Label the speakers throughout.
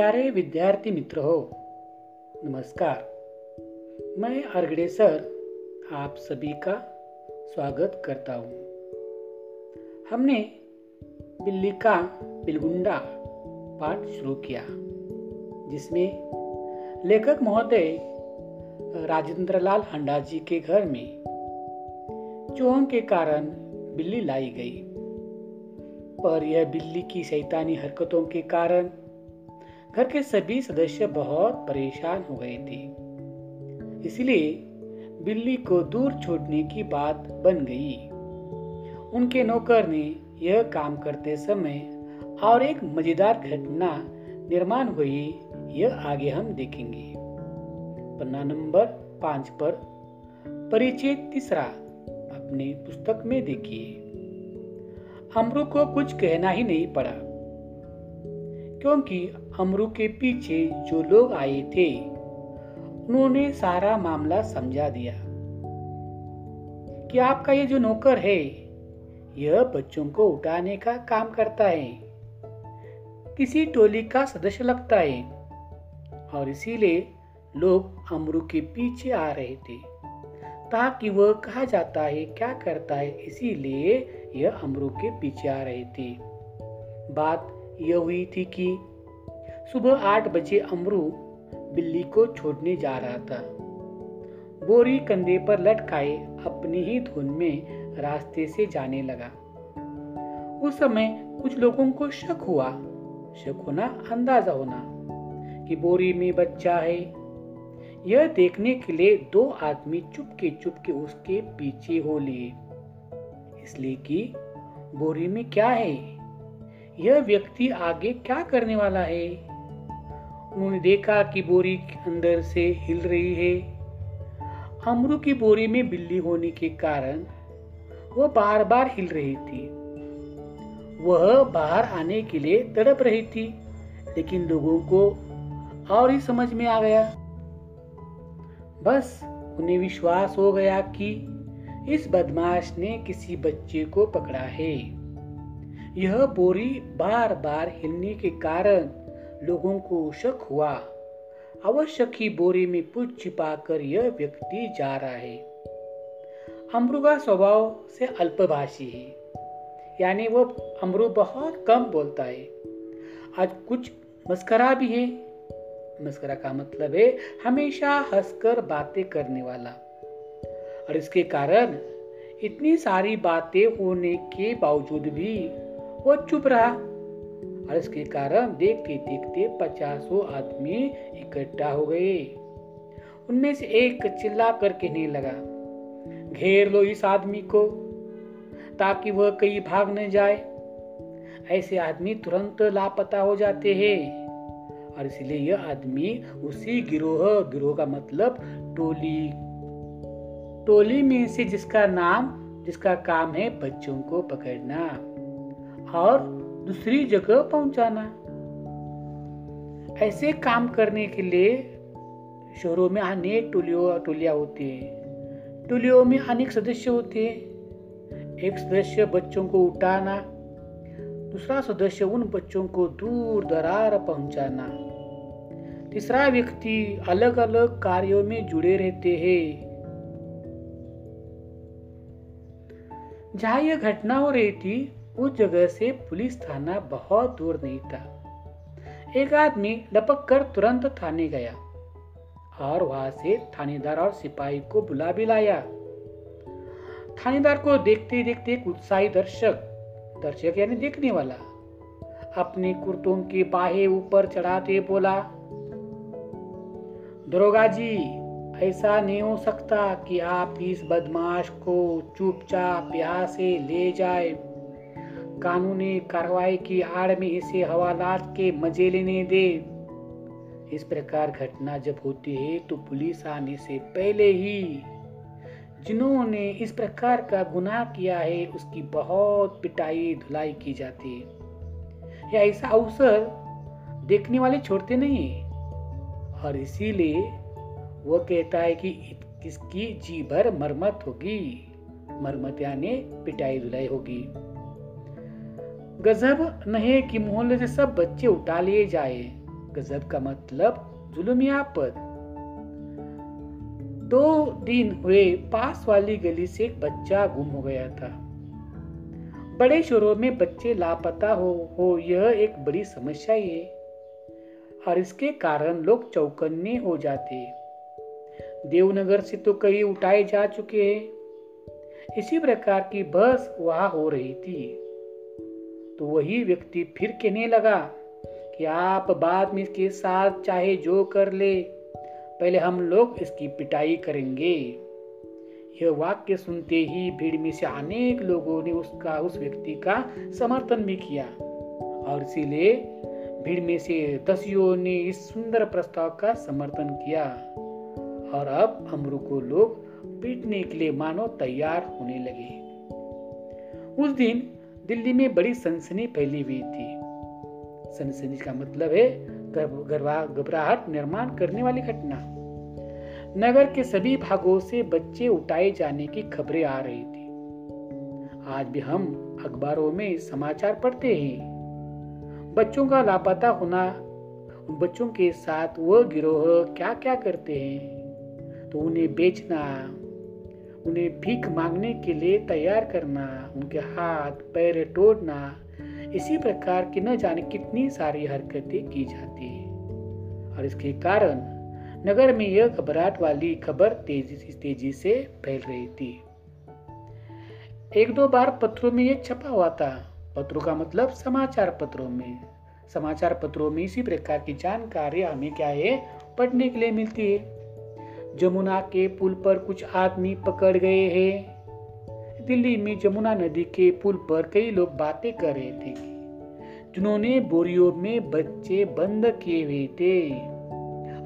Speaker 1: प्यारे विद्यार्थी मित्र हो नमस्कार। मैं अर्गड़े सर, आप सभी का स्वागत करता हूँ। हमने बिल्ली का बिलगुंडा पाठ शुरू किया, जिसमें लेखक महोदय राजेंद्र लाल हंडा जी के घर में चूहों के कारण बिल्ली लाई गई। पर यह बिल्ली की शैतानी हरकतों के कारण घर के सभी सदस्य बहुत परेशान हो गए थे। इसलिए बिल्ली को दूर छोड़ने की बात बन गई। उनके नौकर ने यह काम करते समय और एक मज़ेदार घटना निर्माण हुई, यह आगे हम देखेंगे। पन्ना नंबर पाँच पर परिचय तीसरा अपने पुस्तक में देखिए। अमरू को कुछ कहना ही नहीं पड़ा। क्योंकि अमरू के पीछे जो लोग आए थे, उन्होंने सारा मामला समझा दिया। कि आपका ये जो नौकर है, यह बच्चों को उठाने का काम करता है। किसी टोली का सदस्य लगता है, और इसीलिए लोग अमरू के पीछे आ रहे थे, ताकि वह कहा जाता है, क्या करता है, इसीलिए यह अमरू के पीछे आ रहे थे। बात यह हुई थी कि सुबह आठ बजे अमरू बिल्ली को छोड़ने जा रहा था। बोरी कंधे पर लटकाए अपनी ही धुन में रास्ते से जाने लगा। उस समय कुछ लोगों को शक हुआ। शक होना अंदाज़ा होना कि बोरी में बच्चा है। यह देखने के लिए दो आदमी चुपके चुपके उसके पीछे हो लिए। इसलिए कि बोरी में क्या है? यह व्यक्ति आगे क्या करने वाला है? उन्होंने देखा कि बोरी अंदर से हिल रही है। अमरू की बोरी में बिल्ली होने के कारण वह बार बार हिल रही थी। वह बाहर आने के लिए तड़प रही थी, लेकिन लोगों को और ही समझ में आ गया। बस उन्हें विश्वास हो गया कि इस बदमाश ने किसी बच्चे को पकड़ा है। यह बोरी बार बार हिलने के कारण लोगों को शक हुआ। आवश्यक ही बोरी में कुछ छिपाकर यह व्यक्ति जा रहा है। अमरू का स्वभाव से अल्पभाषी है, यानी वह अमरू बहुत कम बोलता है। आज कुछ मस्करा भी है। मस्करा का मतलब है हमेशा हंसकर बातें करने वाला। और इसके कारण इतनी सारी बातें होने के बावजूद भी वो चुप रहा। और इसके कारण देखते देखते पचासों आदमी इकट्ठा हो गए। उनमें से एक चिल्ला कर कहने लगा, घेर लो इस आदमी को, ताकि वह कहीं भाग न जाए। ऐसे आदमी तुरंत लापता हो जाते हैं। और इसलिए यह आदमी उसी गिरोह गिरोह का मतलब टोली टोली में से जिसका नाम, जिसका काम है बच्चों को पकड़ना। और दूसरी जगह पहुंचाना। ऐसे काम करने के लिए शहरों में अनेक टोलियों, टोलियाँ होती है। टोलियों में अनेक सदस्य होते हैं। एक सदस्य बच्चों को उठाना, दूसरा सदस्य उन बच्चों को दूर दरार पहुंचाना। तीसरा व्यक्ति अलग अलग कार्यों में जुड़े रहते हैं। जहाँ यह घटना हो रही थी उस जगह से पुलिस थाना बहुत दूर नहीं था। एक आदमी लपक कर तुरंत थाने गया और वहाँ से थानेदार और सिपाही को बुला भी लाया। थानेदार को देखते देखते एक उत्साही दर्शक दर्शक यानी देखने वाला, अपने कुर्तों के बाहे ऊपर चढ़ाते बोला, दरोगा जी, ऐसा नहीं हो सकता कि आप इस बदमाश को चुपचाप यहाँ से ले जाए। कानूनी कार्रवाई की आड़ में इसे हवालात के मज़े लेने दे। इस प्रकार घटना जब होती है तो पुलिस आने से पहले ही जिन्होंने इस प्रकार का गुनाह किया है, उसकी बहुत पिटाई धुलाई की जाती है। या ऐसा अवसर देखने वाले छोड़ते नहीं और इसीलिए वो कहता है कि किसकी जी भर मरमत होगी। मरमत यानी पिटाई धुलाई होगी। गजब नहीं कि मोहल्ले से सब बच्चे उठा लिए जाए। गजब का मतलब जुलुमिया पद दो दिन हुए, पास वाली गली से एक बच्चा गुम हो गया था। बड़े शहरों में बच्चे लापता हो हो, यह एक बड़ी समस्या है और इसके कारण लोग चौकन्ने हो जाते देवनगर से तो कई उठाए जा चुके हैं। इसी प्रकार की बस वहाँ हो रही थी। तो वही व्यक्ति फिर कहने लगा कि आप बाद में इसके साथ चाहे जो कर ले, पहले हम लोग इसकी पिटाई करेंगे। यह वाक्य सुनते ही भीड़ में से अनेक लोगों ने उसका, उस व्यक्ति का समर्थन भी किया। और इसीलिए भीड़ में से दसियों ने इस सुंदर प्रस्ताव का समर्थन किया। और अब अमरू को लोग पीटने के लिए मानो तैयार होने लगे। उस दिन दिल्ली में बड़ी सनसनी फैली हुई थी। सनसनी का मतलब है घबराहट निर्माण करने वाली घटना। नगर के सभी भागों से बच्चे उठाए जाने की खबरें आ रही थी। आज भी हम अखबारों में समाचार पढ़ते हैं। बच्चों का लापता होना बच्चों के साथ वह गिरोह क्या क्या करते हैं तो उन्हें बेचना उन्हें भीख मांगने के लिए तैयार करना, उनके हाथ, पैर तोड़ना, इसी प्रकार की न जाने कितनी सारी हरकतें की जाती है। और इसके कारण नगर में यह घबराहट वाली खबर तेज़ी तेज़ी से फैल रही थी। एक दो बार पत्रों में यह छपा हुआ था। पत्रों का मतलब समाचार पत्रों में। समाचार पत्रों में इसी प्रकार की जानकारी हमें क्या है, पढ़ने के लिए मिलती है। जमुना के पुल पर कुछ आदमी पकड़ गए हैं। दिल्ली में जमुना नदी के पुल पर कई लोग बातें कर रहे थे, जिन्होंने बोरियो में बच्चे बंद किए हुए थे।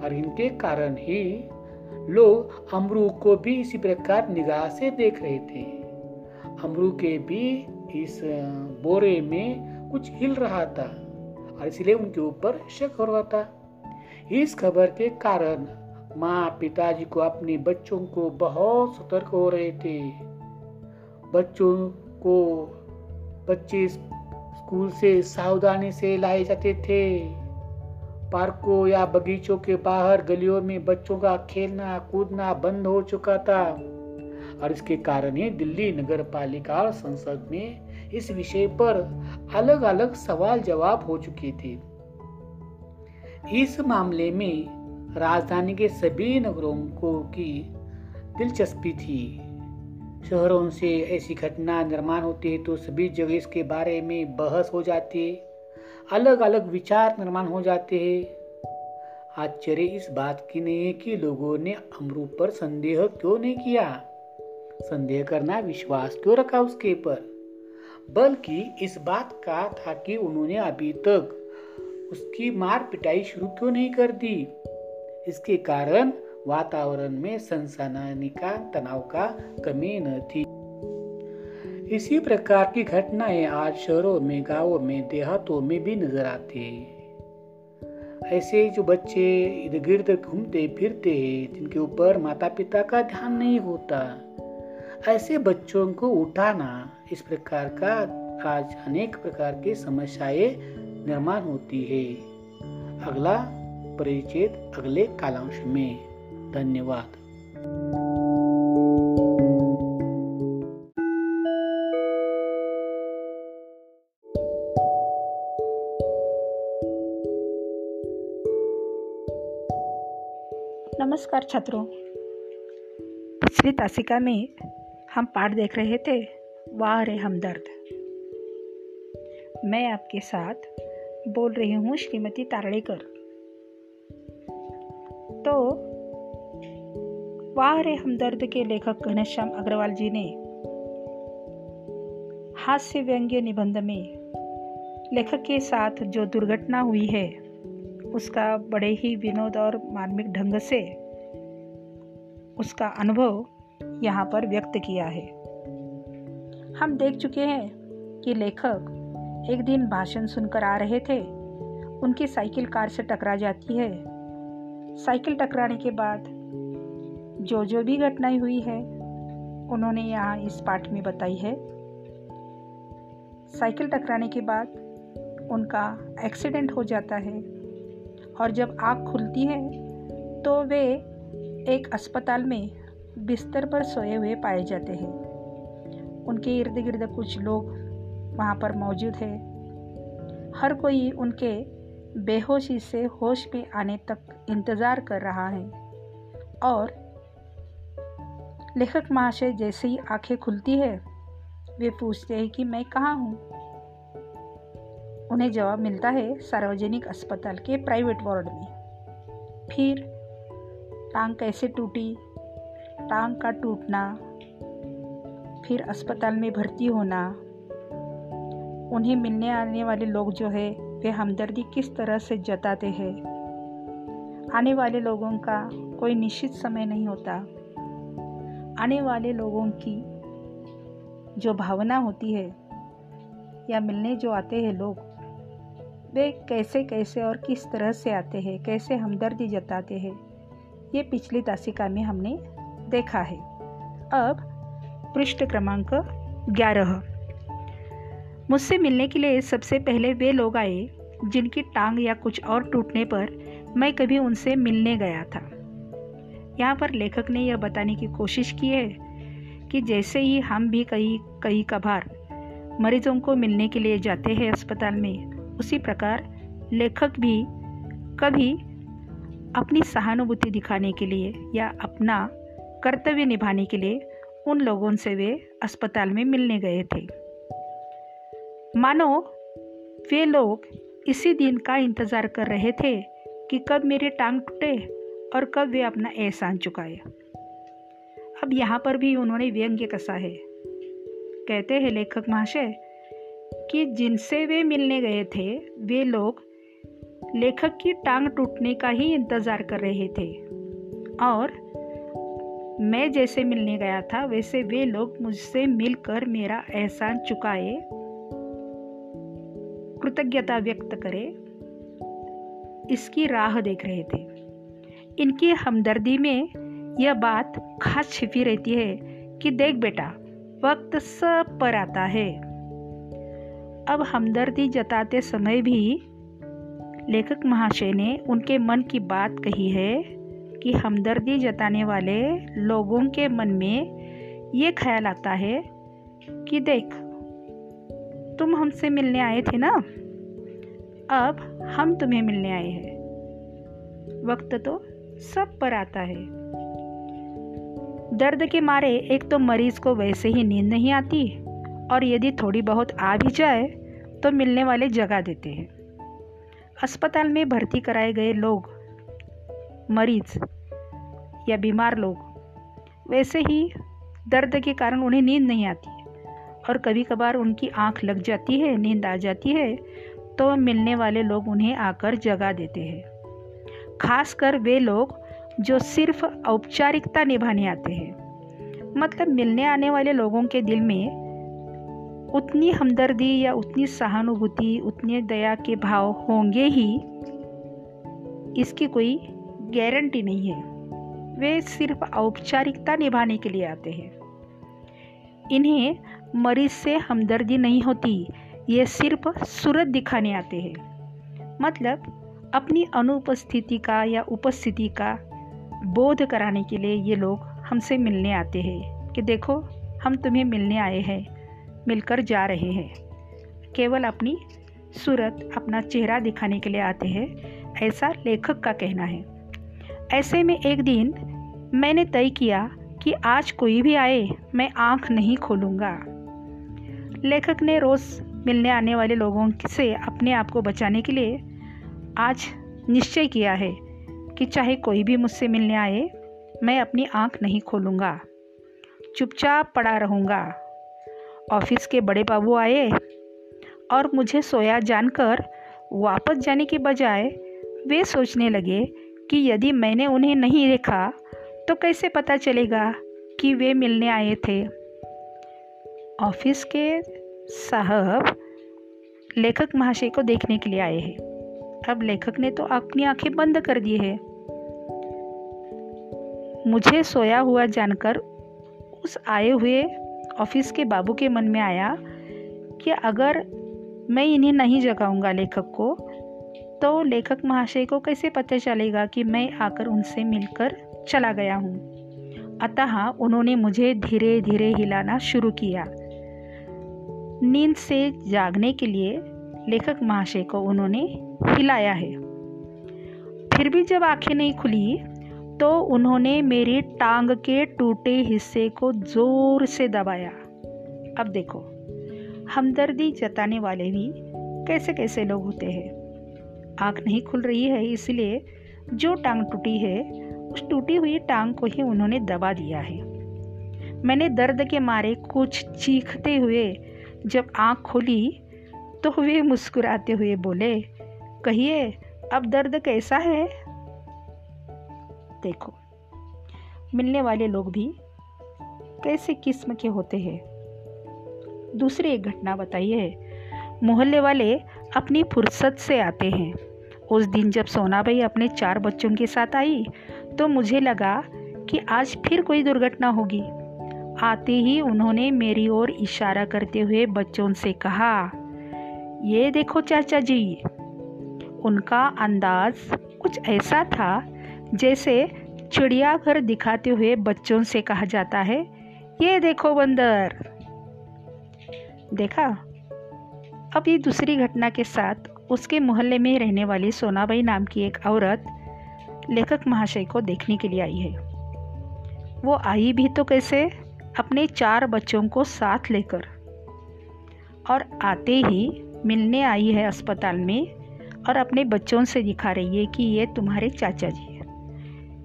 Speaker 1: और इनके कारण ही लोग अमरू को भी इसी प्रकार निगाह से देख रहे थे। अमरू के भी इस, बोरे में कुछ हिल रहा था, और इसलिए उनके ऊपर शक हो रहा था। इस खबर के कारण माँ पिताजी को अपने बच्चों को बहुत सतर्क हो रहे थे। बच्चों को बच्चे स्कूल से सावधानी से लाए जाते थे। पार्कों या बगीचों के बाहर गलियों में बच्चों का खेलना, कूदना बंद हो चुका था। और इसके कारण ही दिल्ली नगर पालिका और संसद में इस विषय पर अलग अलग सवाल जवाब हो चुके थे। इस मामले में राजधानी के सभी नगरों को की दिलचस्पी थी। शहरों से ऐसी घटना निर्माण होती है तो सभी जगह इसके बारे में बहस हो जाती है। अलग अलग विचार निर्माण हो जाते हैं। आश्चर्य इस बात की नहीं है कि लोगों ने अमरू पर संदेह क्यों नहीं किया? संदेह करना विश्वास क्यों रखा उसके पर? बल्कि इस बात का था कि उन्होंने अभी तक उसकी मार पिटाई शुरू क्यों नहीं कर दी? इसके कारण वातावरण में सनसनाने का, तनाव का कमी न थी। इसी प्रकार की घटनाएँ आज शहरों में, गाँवों में, देहातों में भी नज़र आती है। ऐसे जो बच्चे इर्द गिर्द घूमते फिरते हैं, जिनके ऊपर माता पिता का ध्यान नहीं होता, ऐसे बच्चों को उठाना इस प्रकार का, आज अनेक प्रकार की समस्याएँ निर्माण होती है। अगला परिचय अगले कालांश में। धन्यवाद।
Speaker 2: नमस्कार छात्रों। पिछली तासिका में हम पाठ देख रहे थे, वाह रे हमदर्द। मैं आपके साथ बोल रही हूँ श्रीमती तारड़ेकर। तो वाह रे हमदर्द के लेखक घनश्याम अग्रवाल जी ने हास्य व्यंग्य निबंध में लेखक के साथ जो दुर्घटना हुई है, उसका बड़े ही विनोद और मार्मिक ढंग से उसका अनुभव यहाँ पर व्यक्त किया है। हम देख चुके हैं कि लेखक एक दिन भाषण सुनकर आ रहे थे। उनकी साइकिल कार से टकरा जाती है। साइकिल टकराने के बाद जो जो भी घटनाएँ हुई है, उन्होंने यहाँ इस पाठ में बताई है। साइकिल टकराने के बाद उनका एक्सीडेंट हो जाता है और जब आँख खुलती है तो वे एक अस्पताल में बिस्तर पर सोए हुए पाए जाते हैं। उनके इर्द गिर्द कुछ लोग वहाँ पर मौजूद है। हर कोई उनके बेहोशी से होश में आने तक इंतज़ार कर रहा है और लेखक महाशय जैसे ही आँखें खुलती है। वे पूछते हैं कि मैं कहाँ हूँ? उन्हें जवाब मिलता है सार्वजनिक अस्पताल के प्राइवेट वार्ड में। फिर, टांग कैसे टूटी? टांग का टूटना, फिर अस्पताल में भर्ती होना। उन्हें मिलने आने वाले लोग जो है, वे हमदर्दी किस तरह से जताते हैं? आने वाले लोगों का कोई निश्चित समय नहीं होता। आने वाले लोगों की जो भावना होती है या मिलने जो आते हैं लोग, वे कैसे कैसे और किस तरह से आते हैं, कैसे हमदर्दी जताते हैं, ये पिछली तासिका में हमने देखा है। अब पृष्ठ क्रमांक ग्यारह। मुझसे मिलने के लिए सबसे पहले वे लोग आए जिनकी टांग या कुछ और टूटने पर मैं कभी उनसे मिलने गया था। यहाँ पर लेखक ने यह बताने की कोशिश की है कि जैसे ही हम भी कई कई कभार मरीजों को मिलने के लिए जाते हैं अस्पताल में, उसी प्रकार लेखक भी कभी अपनी सहानुभूति दिखाने के लिए या अपना कर्तव्य निभाने के लिए उन लोगों से वे अस्पताल में मिलने गए थे। मानो वे लोग इसी दिन का इंतज़ार कर रहे थे कि कब मेरी टांग टूटे और कब वे अपना एहसान चुकाए। अब यहाँ पर भी उन्होंने व्यंग्य कसा है। कहते हैं लेखक महाशय कि जिनसे वे मिलने गए थे, वे लोग लेखक की टांग टूटने का ही इंतज़ार कर रहे थे। और मैं जैसे मिलने गया था, वैसे वे लोग मुझसे मिलकर मेरा एहसान चुकाए। कृतज्ञता व्यक्त करे। इसकी राह देख रहे थे। इनकी हमदर्दी में यह बात खास छिपी रहती है कि देख बेटा, वक्त सब पर आता है। अब हमदर्दी जताते समय भी लेखक महाशय ने उनके मन की बात कही है कि हमदर्दी जताने वाले लोगों के मन में ये ख्याल आता है कि देख, तुम हमसे मिलने आए थे ना? अब हम तुम्हें मिलने आए हैं। वक्त तो सब पर आता है। दर्द के मारे एक तो मरीज़ को वैसे ही नींद नहीं आती और यदि थोड़ी बहुत आ भी जाए तो मिलने वाले जगा देते हैं। अस्पताल में भर्ती कराए गए लोग, मरीज़ या बीमार लोग, वैसे ही दर्द के कारण उन्हें नींद नहीं आती और कभी कभार उनकी आँख लग जाती है, नींद आ जाती है तो मिलने वाले लोग उन्हें आकर जगा देते हैं। खासकर वे लोग जो सिर्फ़ औपचारिकता निभाने आते हैं। मतलब मिलने आने वाले लोगों के दिल में उतनी हमदर्दी या उतनी सहानुभूति, उतने दया के भाव होंगे ही, इसकी कोई गारंटी नहीं है। वे सिर्फ़ औपचारिकता निभाने के लिए आते हैं। इन्हें मरीज़ से हमदर्दी नहीं होती, ये सिर्फ़ सूरत दिखाने आते हैं। मतलब अपनी अनुपस्थिति का या उपस्थिति का बोध कराने के लिए ये लोग हमसे मिलने आते हैं कि देखो, हम तुम्हें मिलने आए हैं, मिलकर जा रहे हैं। केवल अपनी सूरत, अपना चेहरा दिखाने के लिए आते हैं, ऐसा लेखक का कहना है। ऐसे में एक दिन मैंने तय किया कि आज कोई भी आए, मैं आँख नहीं खोलूँगा। लेखक ने रोज़ मिलने आने वाले लोगों से अपने आप को बचाने के लिए आज निश्चय किया है कि चाहे कोई भी मुझसे मिलने आए, मैं अपनी आँख नहीं खोलूँगा। चुपचाप पड़ा रहूँगा। ऑफ़िस के बड़े बाबू आए और मुझे सोया जानकर वापस जाने के बजाय वे सोचने लगे कि यदि मैंने उन्हें नहीं देखा तो कैसे पता चलेगा कि वे मिलने आए थे? ऑफ़िस के साहब लेखक महाशय को देखने के लिए आए हैं। अब लेखक ने तो अपनी आँखें बंद कर दी है। मुझे सोया हुआ जानकर उस आए हुए ऑफ़िस के बाबू के मन में आया कि अगर मैं इन्हें नहीं जगाऊँगा लेखक को तो लेखक महाशय को कैसे पता चलेगा कि मैं आकर उनसे मिलकर चला गया हूँ? अतः उन्होंने मुझे धीरे धीरे हिलाना शुरू किया। नींद से जागने के लिए लेखक महाशय को उन्होंने हिलाया है। फिर भी जब आँखें नहीं खुली तो उन्होंने मेरी टांग के टूटे हिस्से को ज़ोर से दबाया। अब देखो, हमदर्दी जताने वाले भी कैसे कैसे लोग होते हैं। आँख नहीं खुल रही है, इसलिए जो टांग टूटी है, उस टूटी हुई टांग को ही उन्होंने दबा दिया है। मैंने दर्द के मारे कुछ चीखते हुए जब आँख खोली तो वे मुस्कुराते हुए बोले, कहिए, अब दर्द कैसा है? देखो, मिलने वाले लोग भी कैसे किस्म के होते हैं। दूसरी एक घटना बताइए। मोहल्ले वाले अपनी फुर्सत से आते हैं। उस दिन जब सोना भाई अपने चार बच्चों के साथ आई तो मुझे लगा कि आज फिर कोई दुर्घटना होगी। आते ही उन्होंने मेरी ओर इशारा करते हुए बच्चों से कहा ये देखो चाचा जी। उनका अंदाज कुछ ऐसा था जैसे चिड़ियाघर दिखाते हुए बच्चों से कहा जाता है, ये देखो बंदर। देखा? अब ये दूसरी घटना के साथ उसके मोहल्ले में रहने वाली सोनाबाई नाम की एक औरत लेखक महाशय को देखने के लिए आई है। वो आई भी तो कैसे? अपने चार बच्चों को साथ लेकर। और आते ही मिलने आई है अस्पताल में और अपने बच्चों से दिखा रही है कि ये तुम्हारे चाचा जी हैं।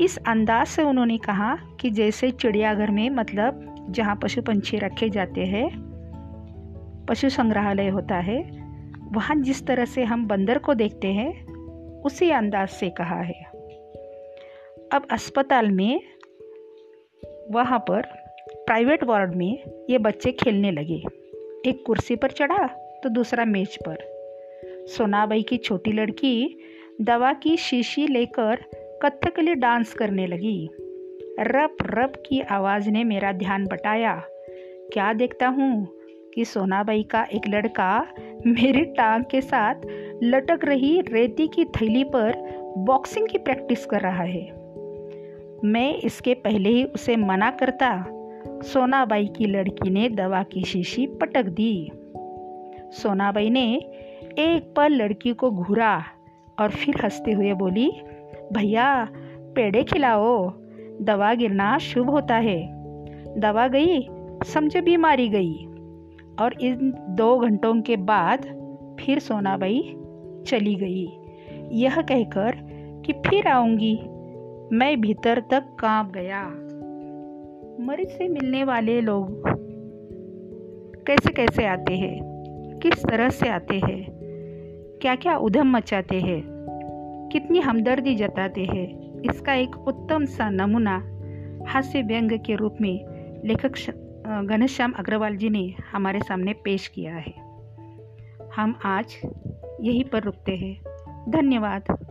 Speaker 2: इस अंदाज से उन्होंने कहा कि जैसे चिड़ियाघर में मतलब जहाँ पशु पंछी रखे जाते हैं, पशु संग्रहालय होता है, वहाँ जिस तरह से हम बंदर को देखते हैं, उसी अंदाज से कहा है। अब अस्पताल में, वहाँ पर प्राइवेट वार्ड में ये बच्चे खेलने लगे। एक कुर्सी पर चढ़ा तो दूसरा मेज पर। सोनाबाई की छोटी लड़की दवा की शीशी लेकर कथकली डांस करने लगी। रप रप की आवाज़ ने मेरा ध्यान बटाया। क्या देखता हूँ कि सोनाबाई का एक लड़का मेरी टांग के साथ लटक रही रेती की थैली पर बॉक्सिंग की प्रैक्टिस कर रहा है। मैं इसके पहले ही उसे मना करता, सोनाबाई की लड़की ने दवा की शीशी पटक दी। सोनाबाई ने एक पल लड़की को घूरा और फिर हँसते हुए बोली, भैया, पेड़े खिलाओ। दवा गिरना शुभ होता है। दवा गई, समझे बीमारी गई। और इन दो घंटों के बाद फिर सोनाबाई चली गई। यह कहकर कि फिर आऊँगी। मैं भीतर तक काँप गया। मरीज़ से मिलने वाले लोग कैसे कैसे आते हैं? किस तरह से आते हैं? क्या क्या उधम मचाते हैं? कितनी हमदर्दी जताते हैं? इसका एक उत्तम सा नमूना हास्य व्यंग के रूप में लेखक घनश्याम अग्रवाल जी ने हमारे सामने पेश किया है। हम आज यहीं पर रुकते हैं। धन्यवाद।